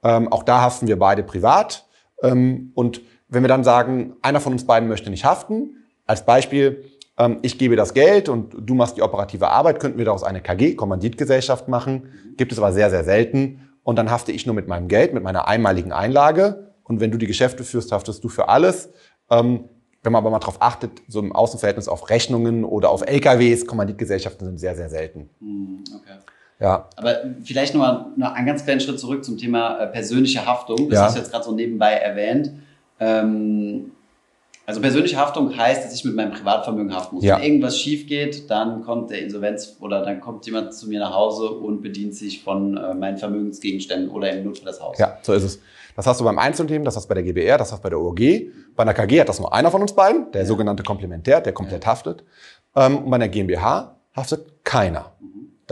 Ähm, auch da haften wir beide privat. Ähm, und wenn wir dann sagen, einer von uns beiden möchte nicht haften, als Beispiel, ähm, ich gebe das Geld und du machst die operative Arbeit, könnten wir daraus eine KG, Kommanditgesellschaft machen. Gibt es aber sehr, sehr selten. Und dann hafte ich nur mit meinem Geld, mit meiner einmaligen Einlage. Und wenn du die Geschäfte führst, haftest du für alles. Ähm, wenn man aber mal darauf achtet, so im Außenverhältnis auf Rechnungen oder auf LKWs, Kommanditgesellschaften sind sehr, sehr selten. Mhm, okay. Ja, Aber vielleicht nochmal noch einen ganz kleinen Schritt zurück zum Thema äh, persönliche Haftung. Das Ja. hast du jetzt gerade so nebenbei erwähnt. Ähm, also persönliche Haftung heißt, dass ich mit meinem Privatvermögen haften muss. Ja. Wenn irgendwas schief geht, dann kommt der Insolvenz oder dann kommt jemand zu mir nach Hause und bedient sich von äh, meinen Vermögensgegenständen oder im Notfall das Haus. Ja, so ist es. Das hast du beim Einzelunternehmen, das hast du bei der GBR, das hast du bei der OG. Bei einer KG hat das nur einer von uns beiden, der Ja. sogenannte Komplementär, der komplett haftet. Ähm, und bei einer GmbH haftet keiner.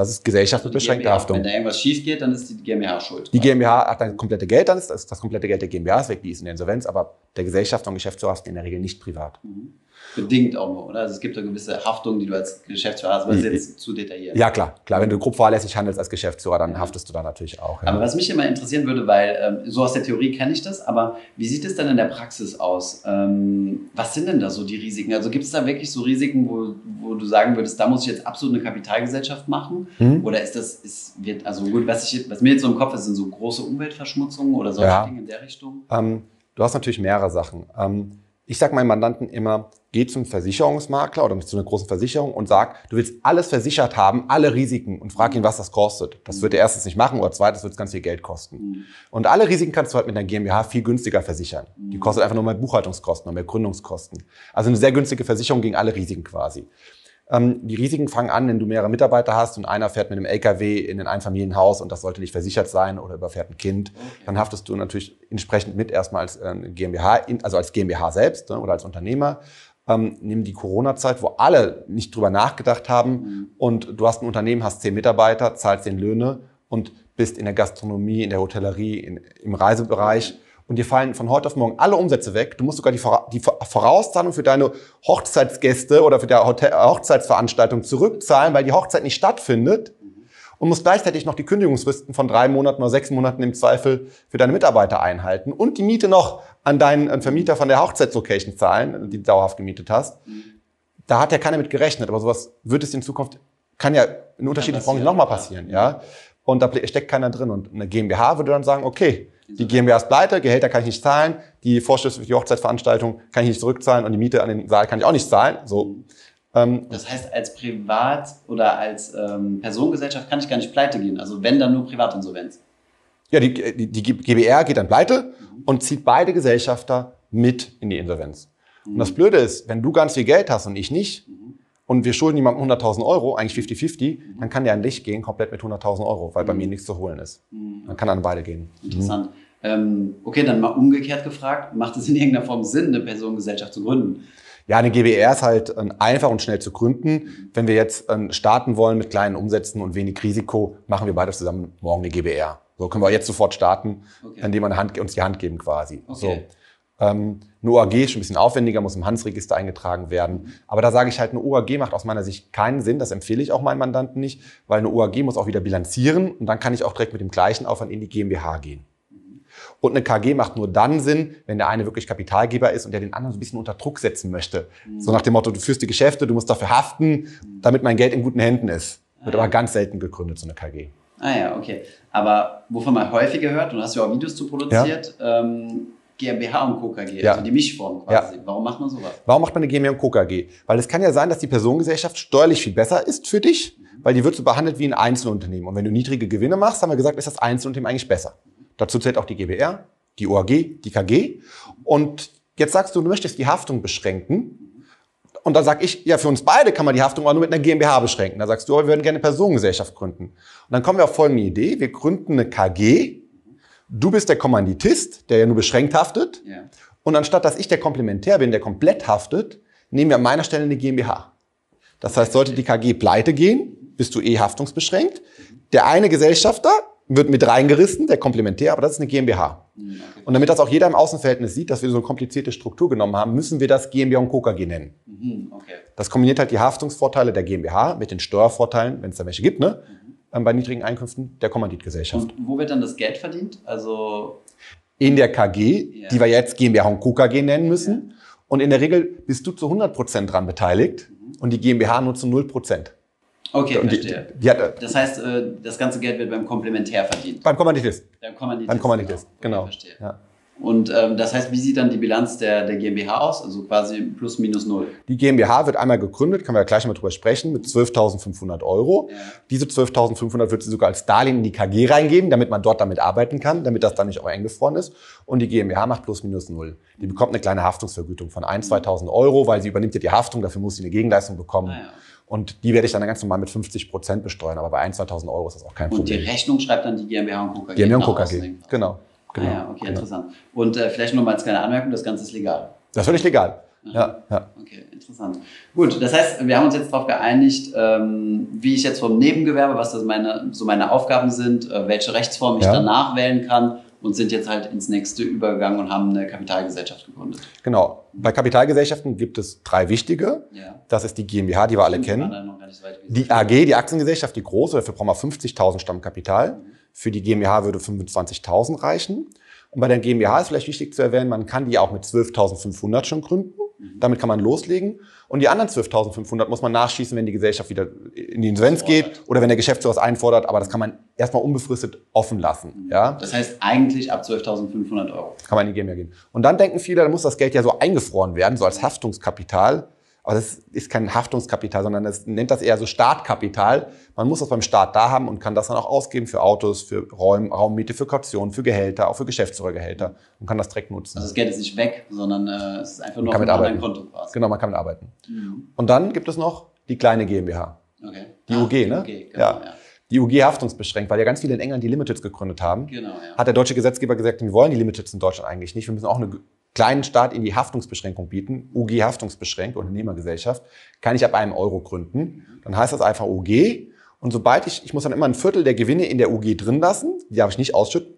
Das ist Gesellschaft mit Also die beschränkter GmbH, Haftung. Wenn da irgendwas schief geht, dann ist die GmbH schuld. Die GmbH hat dann das komplette Geld, dann ist das, das komplette Geld der GmbH ist weg, die ist in der Insolvenz, aber Der Gesellschafter und Geschäftsführer du in der Regel nicht privat. Mhm. Bedingt auch nur, oder? Also es gibt ja gewisse Haftungen, die du als Geschäftsführer hast, aber das ist jetzt zu detailliert. Ja, klar. Klar, wenn du grob fahrlässig handelst als Geschäftsführer, dann haftest du da natürlich auch. Ja. Aber was mich immer interessieren würde, weil ähm, so aus der Theorie kenne ich das, aber wie sieht es dann in der Praxis aus? Ähm, was sind denn da so die Risiken? Also gibt es da wirklich so Risiken, wo, wo du sagen würdest, da muss ich jetzt absolut eine Kapitalgesellschaft machen? Mhm. Oder ist das, ist, wird, also gut, was, ich, was mir jetzt so im Kopf ist, sind so große Umweltverschmutzungen oder solche ja. Dinge in der Richtung? Ähm, du hast natürlich mehrere Sachen. Ich sage meinen Mandanten immer, geh zum Versicherungsmakler oder zu einer großen Versicherung und sag, du willst alles versichert haben, alle Risiken und frag ihn, was das kostet. Das wird er erstens nicht machen oder zweitens wird es ganz viel Geld kosten. Mhm. Und alle Risiken kannst du halt mit einer GmbH viel günstiger versichern. Die mhm. kostet einfach nur mehr Buchhaltungskosten und mehr Gründungskosten. Also eine sehr günstige Versicherung gegen alle Risiken quasi. Ähm, die Risiken fangen an, wenn du mehrere Mitarbeiter hast und einer fährt mit einem LKW in ein Einfamilienhaus und das sollte nicht versichert sein oder überfährt ein Kind. Okay. Dann haftest du natürlich entsprechend mit erstmal als äh, GmbH, also als GmbH selbst ne, oder als Unternehmer. Ähm, nimm die Corona-Zeit, wo alle nicht drüber nachgedacht haben mhm. und du hast ein Unternehmen, hast zehn Mitarbeiter, zahlst den Löhne und bist in der Gastronomie, in der Hotellerie, in, im Reisebereich. Okay und dir fallen von heute auf morgen alle Umsätze weg. Du musst sogar die, Vorauszahlung für deine Hochzeitsgäste oder für die Hotel Hochzeitsveranstaltung zurückzahlen, weil die Hochzeit nicht stattfindet. Und musst gleichzeitig noch die Kündigungsfristen von drei Monaten oder sechs Monaten im Zweifel für deine Mitarbeiter einhalten und die Miete noch an deinen Vermieter von der Hochzeitslocation zahlen, die du dauerhaft gemietet hast. Da hat ja keiner mit gerechnet, aber sowas wird es in Zukunft, kann ja in unterschiedlichen Branchen nochmal passieren, ja. Und da steckt keiner drin. Und eine GmbH würde dann sagen, okay, die GmbH ist pleite, Gehälter kann ich nicht zahlen, die Vorschüsse für die Hochzeitsveranstaltung kann ich nicht zurückzahlen und die Miete an den Saal kann ich auch nicht zahlen. So. Ähm, das heißt, als Privat- oder als ähm, Personengesellschaft kann ich gar nicht pleite gehen. Also wenn, dann nur Privatinsolvenz. Ja, die, die, die GBR geht dann pleite mhm. und zieht beide Gesellschafter mit in die Insolvenz. Mhm. Und das Blöde ist, wenn du ganz viel Geld hast und ich nicht, mhm. und wir schulden jemandem 100.000 Euro, eigentlich 50-50, mhm. dann kann der an dich gehen, komplett mit 100.000 Euro, weil bei mhm. mir nichts zu holen ist. Mhm. Dann kann er an beide gehen. Interessant. Ähm, okay, dann mal umgekehrt gefragt, macht es in irgendeiner Form Sinn, eine Personengesellschaft zu gründen? Ja, eine GBR ist halt äh, einfach und schnell zu gründen. Wenn wir jetzt äh, starten wollen mit kleinen Umsätzen und wenig Risiko, machen wir beide zusammen morgen eine GBR. So können wir jetzt sofort starten, okay. indem wir Hand, uns die Hand geben quasi. Okay. So. Ähm, eine OAG ist schon ein bisschen aufwendiger, muss im Hansregister eingetragen werden. Aber da sage ich halt, eine OAG macht aus meiner Sicht keinen Sinn. Das empfehle ich auch meinen Mandanten nicht, weil eine OAG muss auch wieder bilanzieren und dann kann ich auch direkt mit dem gleichen Aufwand in die GmbH gehen. Und eine KG macht nur dann Sinn, wenn der eine wirklich Kapitalgeber ist und der den anderen so ein bisschen unter Druck setzen möchte. Mhm. So nach dem Motto, du führst die Geschäfte, du musst dafür haften, damit mein Geld in guten Händen ist. Wird ah, aber ganz selten gegründet, so eine KG. Ah ja, okay. Aber wovon man häufig gehört, und du hast ja auch Videos zu produziert, ja. ähm, GmbH und KKG, ja. also die Mischform quasi. Ja. Warum macht man sowas? Warum macht man eine GmbH und KKG? Weil es kann ja sein, dass die Personengesellschaft steuerlich viel besser ist für dich, mhm. weil die wird so behandelt wie ein Einzelunternehmen. Und wenn du niedrige Gewinne machst, haben wir gesagt, ist das Einzelunternehmen eigentlich besser. Dazu zählt auch die GBR, die OAG, die KG. Und jetzt sagst du, du möchtest die Haftung beschränken. Und dann sag ich, ja, für uns beide kann man die Haftung auch nur mit einer GmbH beschränken. Da sagst du, wir würden gerne eine Personengesellschaft gründen. Und dann kommen wir auf folgende Idee. Wir gründen eine KG. Du bist der Kommanditist, der ja nur beschränkt haftet. Ja. Und anstatt, dass ich der Komplementär bin, der komplett haftet, nehmen wir an meiner Stelle eine GmbH. Das heißt, sollte die KG pleite gehen, bist du eh haftungsbeschränkt. Der eine Gesellschafter wird mit reingerissen, der Komplementär, aber das ist eine GmbH. Okay. Und damit das auch jeder im Außenverhältnis sieht, dass wir so eine komplizierte Struktur genommen haben, müssen wir das GmbH und KKG nennen. Mhm, okay. Das kombiniert halt die Haftungsvorteile der GmbH mit den Steuervorteilen, wenn es da welche gibt, ne? Mhm. Ähm, bei niedrigen Einkünften der Kommanditgesellschaft. Und wo wird dann das Geld verdient? Also in der KG, ja. die wir jetzt GmbH und KKG nennen müssen. Ja. Und in der Regel bist du zu 100 Prozent dran beteiligt mhm. und die GmbH nur zu 0 Prozent. Okay, verstehe. Die, die hat, äh, das heißt, äh, das ganze Geld wird beim Komplementär verdient. Beim Kommanditist. Beim Kommanditist. Beim Kommanditist, genau. Okay, verstehe. Ja. Und ähm, das heißt, wie sieht dann die Bilanz der, der GmbH aus? Also quasi plus minus null. Die GmbH wird einmal gegründet, können wir ja gleich mal drüber sprechen, mit 12.500 Euro. Ja. Diese 12.500 wird sie sogar als Darlehen in die KG reingeben, damit man dort damit arbeiten kann, damit das dann nicht auch eingefroren ist. Und die GmbH macht plus minus null. Die bekommt eine kleine Haftungsvergütung von 1.000, 2.000 Euro, weil sie übernimmt ja die Haftung, dafür muss sie eine Gegenleistung bekommen. Ah, ja. Und die werde ich dann ganz normal mit 50 Prozent besteuern. Aber bei 1.000, 2.000 Euro ist das auch kein Problem. Und die Rechnung schreibt dann die GmbH und KKG? GmbH und KKG, genau. genau. Ah ja, okay, genau. interessant. Und äh, vielleicht nur mal als kleine Anmerkung, das Ganze ist legal? Das ist völlig legal. Ja, ja. Okay, interessant. Gut, das heißt, wir haben uns jetzt darauf geeinigt, ähm, wie ich jetzt vom Nebengewerbe, was das meine, so meine Aufgaben sind, äh, welche Rechtsform ich ja. danach wählen kann und sind jetzt halt ins nächste übergegangen und haben eine Kapitalgesellschaft gegründet. Genau. Bei Kapitalgesellschaften gibt es drei wichtige. Ja. Das ist die GmbH, die wir alle kennen. so Die AG, die Aktiengesellschaft, die große, dafür brauchen wir 50.000 Stammkapital. Für die GmbH würde 25.000 reichen. Und bei der GmbH ist vielleicht wichtig zu erwähnen, man kann die auch mit 12.500 schon gründen. Damit kann man loslegen. Und die anderen 12.500 muss man nachschießen, wenn die Gesellschaft wieder in die Insolvenz geht oder wenn der Geschäftsführer es einfordert. Aber das kann man erstmal unbefristet offen lassen. Ja? Das heißt eigentlich ab 12.500 Euro. kann man in die GmbH gehen. Und dann denken viele, da muss das Geld ja so eingefroren werden, so als Haftungskapital. Aber das ist kein Haftungskapital, sondern das nennt das eher so Startkapital. Man muss das beim Start da haben und kann das dann auch ausgeben für Autos, für Räum, Raummiete, für Kaution, für Gehälter, auch für Geschäftsführergehälter und kann das direkt nutzen. Also das Geld ist nicht weg, sondern äh, es ist einfach nur auf einem anderen. Konto quasi. Genau, man kann mit arbeiten. Mhm. Und dann gibt es noch die kleine GmbH. Okay. Die Ah, UG, ne? UG, genau, Ja. ja. Die UG haftungsbeschränkt, weil ja ganz viele in England die Limiteds gegründet haben. Genau, ja. hat der deutsche Gesetzgeber gesagt, wir wollen die Limiteds in Deutschland eigentlich nicht. Wir müssen auch einen kleinen Staat in die Haftungsbeschränkung bieten. UG haftungsbeschränkt, Unternehmergesellschaft, kann ich ab einem Euro gründen. Dann heißt das einfach UG. Und sobald ich, ich muss dann immer ein Viertel der Gewinne in der UG drin lassen, die darf ich nicht ausschütten.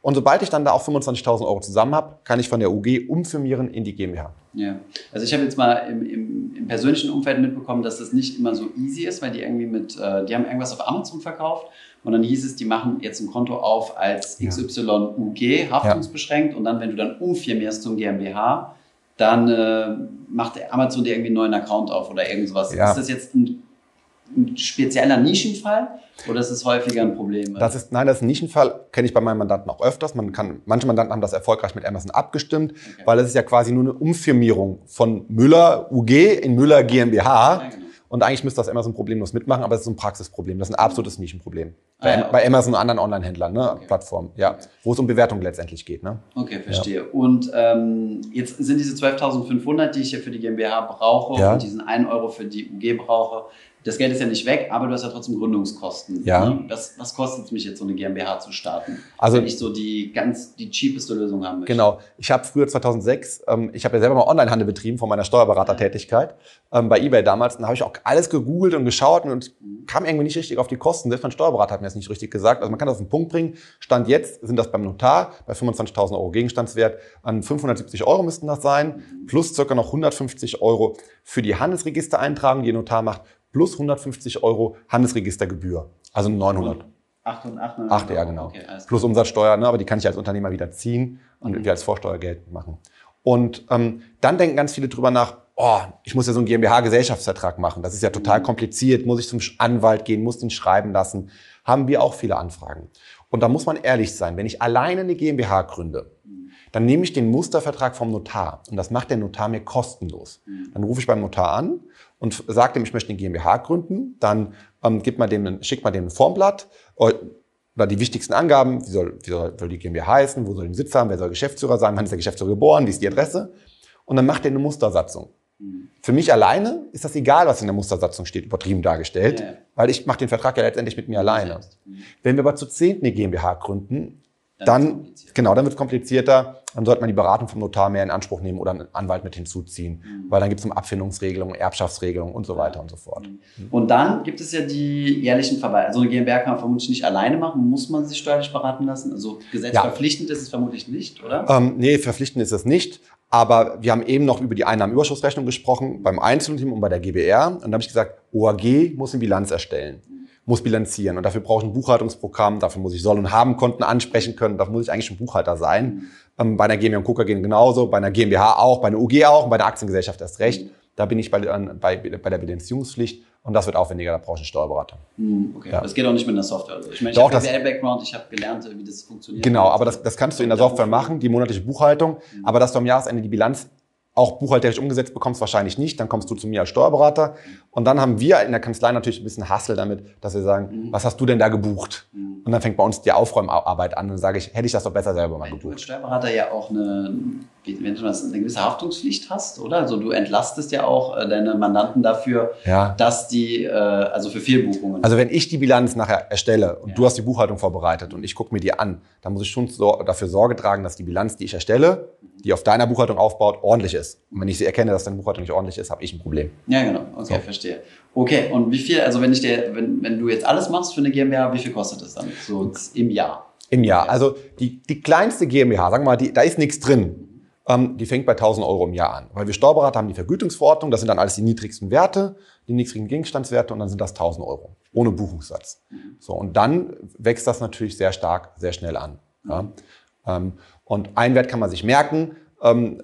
Und sobald ich dann da auch 25.000 Euro zusammen habe, kann ich von der UG umfirmieren in die GmbH. Ja, also ich habe jetzt mal im, im, im persönlichen Umfeld mitbekommen, dass das nicht immer so easy ist, weil die irgendwie mit, äh, die haben irgendwas auf Amazon verkauft und dann hieß es, die machen jetzt ein Konto auf als. XYUG, haftungsbeschränkt und dann, wenn du dann umfirmierst zum GmbH, dann äh, macht Amazon dir irgendwie einen neuen Account auf oder irgend sowas. Ja. Ist das jetzt ein, ein spezieller Nischenfall oder ist das häufiger ein Problem? Das ist, nein, das ist ein Nischenfall, kenne ich bei meinen Mandanten auch öfters. Man kann, manche Mandanten haben das erfolgreich mit Amazon abgestimmt, Okay. weil es ist ja quasi nur eine Umfirmierung von Müller UG in Müller GmbH. Ja, genau. Und eigentlich müsste das Amazon problemlos mitmachen, aber es ist ein Praxisproblem. Das ist ein absolutes Nischenproblem. Ah, Bei, ja, okay. bei Amazon und anderen Online-Händlern, ne, Okay. Plattformen, ja, Okay. wo es um Bewertung letztendlich geht. Ne? Okay, verstehe. Und ähm, jetzt sind diese 12.500, die ich hier für die GmbH brauche Ja. und diesen 1 Euro für die UG brauche, das Geld ist ja nicht weg, aber du hast ja trotzdem Gründungskosten. Ja. Ne? Was, was kostet es mich jetzt, so eine GmbH zu starten? Also- wenn ich so die ganz die cheapeste Lösung haben möchte. Genau. Ich habe früher 2006, ähm, ich habe ja selber mal Onlinehandel betrieben von meiner Steuerberatertätigkeit ähm, bei eBay damals. Dann habe ich auch alles gegoogelt und geschaut und kam irgendwie nicht richtig auf die Kosten. Selbst mein Steuerberater hat mir das nicht richtig gesagt. Also man kann das auf den Punkt bringen. Stand jetzt sind das beim Notar bei 25.000 Euro Gegenstandswert an 570 Euro müssten das sein plus circa noch 150 Euro für die Handelsregistereintragung, die der Notar macht, plus 150 Euro Handelsregistergebühr. Also 900. 8 und 8, Acht, ja, genau. Okay, Plus. Umsatzsteuer, ne, aber die kann ich als Unternehmer wieder ziehen und Mhm. wir als Vorsteuer geltend machen. Und ähm, dann denken ganz viele drüber nach, oh, ich muss ja so einen GmbH-Gesellschaftsvertrag machen. Das ist ja total kompliziert. Muss ich zum Anwalt gehen, muss den schreiben lassen. Haben wir auch viele Anfragen. Und da muss man ehrlich sein. Wenn ich alleine eine GmbH gründe, dann nehme ich den Mustervertrag vom Notar. Und das macht der Notar mir kostenlos. Dann rufe ich beim Notar an und sage dem, ich möchte eine GmbH gründen. Dann ähm, gibt man dem, schickt man dem ein Formblatt äh, oder die wichtigsten Angaben. Wie soll, wie soll, soll die GmbH heißen? Wo soll den Sitz haben? Wer soll Geschäftsführer sein? Wann ist der Geschäftsführer geboren? Wie ist die Adresse? Und dann macht er eine Mustersatzung. Für mich alleine ist das egal, was in der Mustersatzung steht, übertrieben dargestellt, Ja, ja. weil ich mache den Vertrag ja letztendlich mit mir alleine. Mhm. Wenn wir aber zu zehn eine GmbH gründen, Dann dann, genau, dann wird es komplizierter. Dann sollte man die Beratung vom Notar mehr in Anspruch nehmen oder einen Anwalt mit hinzuziehen, Mhm. weil dann gibt es um Abfindungsregelungen, Erbschaftsregelungen und so weiter und so fort. Und dann gibt es ja die jährlichen Verwaltungen. Also eine GmbH kann man vermutlich nicht alleine machen. Muss man sich steuerlich beraten lassen? Also gesetzverpflichtend ist es vermutlich nicht, oder? Ähm, nee, verpflichtend ist es nicht. Aber wir haben eben noch über die Einnahmenüberschussrechnung gesprochen, beim Einzelunternehmen und bei der GBR. Und da habe ich gesagt, OAG muss eine Bilanz erstellen, muss bilanzieren. Und dafür brauche ich ein Buchhaltungsprogramm, dafür muss ich Soll- und Habenkonten ansprechen können, dafür muss ich eigentlich schon Buchhalter sein. Ähm, bei einer GmbH und gehen genauso, bei einer GmbH auch, bei einer UG auch und bei der Aktiengesellschaft erst recht. Da bin ich bei, bei, bei der Bilanzierungspflicht und das wird aufwendiger, da brauche ich einen Steuerberater. Hm, okay. Ja. Das geht auch nicht mit einer Software. Also ich meine, ich Doch, habe das- BWL-Background, ich habe gelernt, wie das funktioniert. Genau, aber das, das kannst du in der Software machen, die monatliche Buchhaltung. Mhm. Aber dass du am Jahresende die Bilanz auch buchhalterisch umgesetzt bekommst, wahrscheinlich nicht. Dann kommst du zu mir als Steuerberater. Und dann haben wir in der Kanzlei natürlich ein bisschen Hassel damit, dass wir sagen, Mhm. was hast du denn da gebucht? Und dann fängt bei uns die Aufräumarbeit an und dann sage ich, hätte ich das doch besser selber mal Weil du als gebucht. Steuerberater ja auch eine, wenn du eine gewisse Haftungspflicht hast, oder? Also du entlastest ja auch äh, deine Mandanten dafür, Ja. dass die, äh, also für Fehlbuchungen. Also wenn ich die Bilanz nachher erstelle und Ja. du hast die Buchhaltung vorbereitet und ich gucke mir die an, dann muss ich schon so, dafür Sorge tragen, dass die Bilanz, die ich erstelle, die auf deiner Buchhaltung aufbaut, ordentlich ist. Und wenn ich sie erkenne, dass deine Buchhaltung nicht ordentlich ist, habe ich ein Problem. ja, genau. Okay, So. verstehe. Okay, und wie viel, also wenn ich dir, wenn, wenn du jetzt alles machst für eine GmbH, wie viel kostet das dann? So im Jahr? Im Jahr. Also die, die kleinste GmbH, sagen wir mal, die, da ist nichts drin. Ähm, die fängt bei 1000 Euro im Jahr an. Weil wir Steuerberater haben die Vergütungsverordnung, das sind dann alles die niedrigsten Werte, die niedrigen Gegenstandswerte und dann sind das 1000 Euro. Ohne Buchungssatz. So, und dann wächst das natürlich sehr stark, sehr schnell an. Ja. Ähm, und ein Wert kann man sich merken, ähm,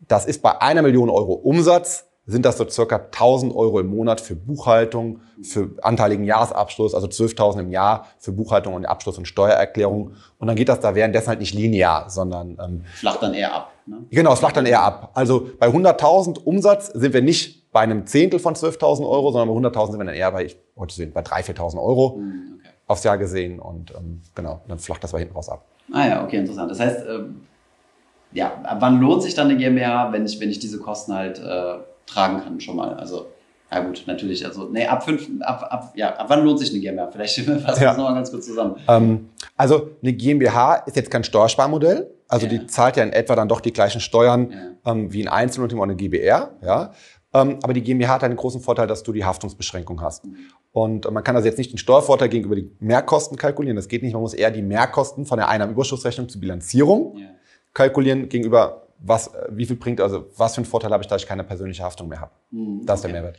das ist bei einer Million Euro Umsatz, sind das so circa 1000 Euro im Monat für Buchhaltung, für anteiligen Jahresabschluss, also 12.000 im Jahr für Buchhaltung und Abschluss und Steuererklärung. Und dann geht das da währenddessen halt nicht linear, sondern... Ähm, flacht dann eher ab. Ne? Genau, es flacht dann eher ab. Also bei 100.000 Umsatz sind wir nicht bei einem Zehntel von 12.000 Euro, sondern bei 100.000 sind wir dann eher bei, ich wollte sehen, bei 3.000, 4.000 Euro mhm, okay. aufs Jahr gesehen. Und ähm, genau, dann flacht das bei hinten raus ab. Ah ja, okay, interessant. Das heißt, ähm, ja, wann lohnt sich dann eine GmbH, wenn ich, wenn ich diese Kosten halt... Äh tragen kann schon mal. Also ja gut, natürlich. Also nee, ab fünf, ab, ab, ja, ab wann lohnt sich eine GmbH? Vielleicht fassen wir ja. das nochmal ganz kurz zusammen. Ähm, also eine GmbH ist jetzt kein Steuersparmodell. Also ja. die zahlt ja in etwa dann doch die gleichen Steuern ja. ähm, wie ein Einzelunternehmen oder eine GbR. Ja. Ähm, aber die GmbH hat einen großen Vorteil, dass du die Haftungsbeschränkung hast. Mhm. Und man kann also jetzt nicht den Steuervorteil gegenüber die Mehrkosten kalkulieren. Das geht nicht. Man muss eher die Mehrkosten von der Einnahmenüberschussrechnung zur Bilanzierung kalkulieren gegenüber was, äh, wie viel bringt, also was für einen Vorteil habe ich, dass ich keine persönliche Haftung mehr habe. Mhm. Das ist der Mehrwert.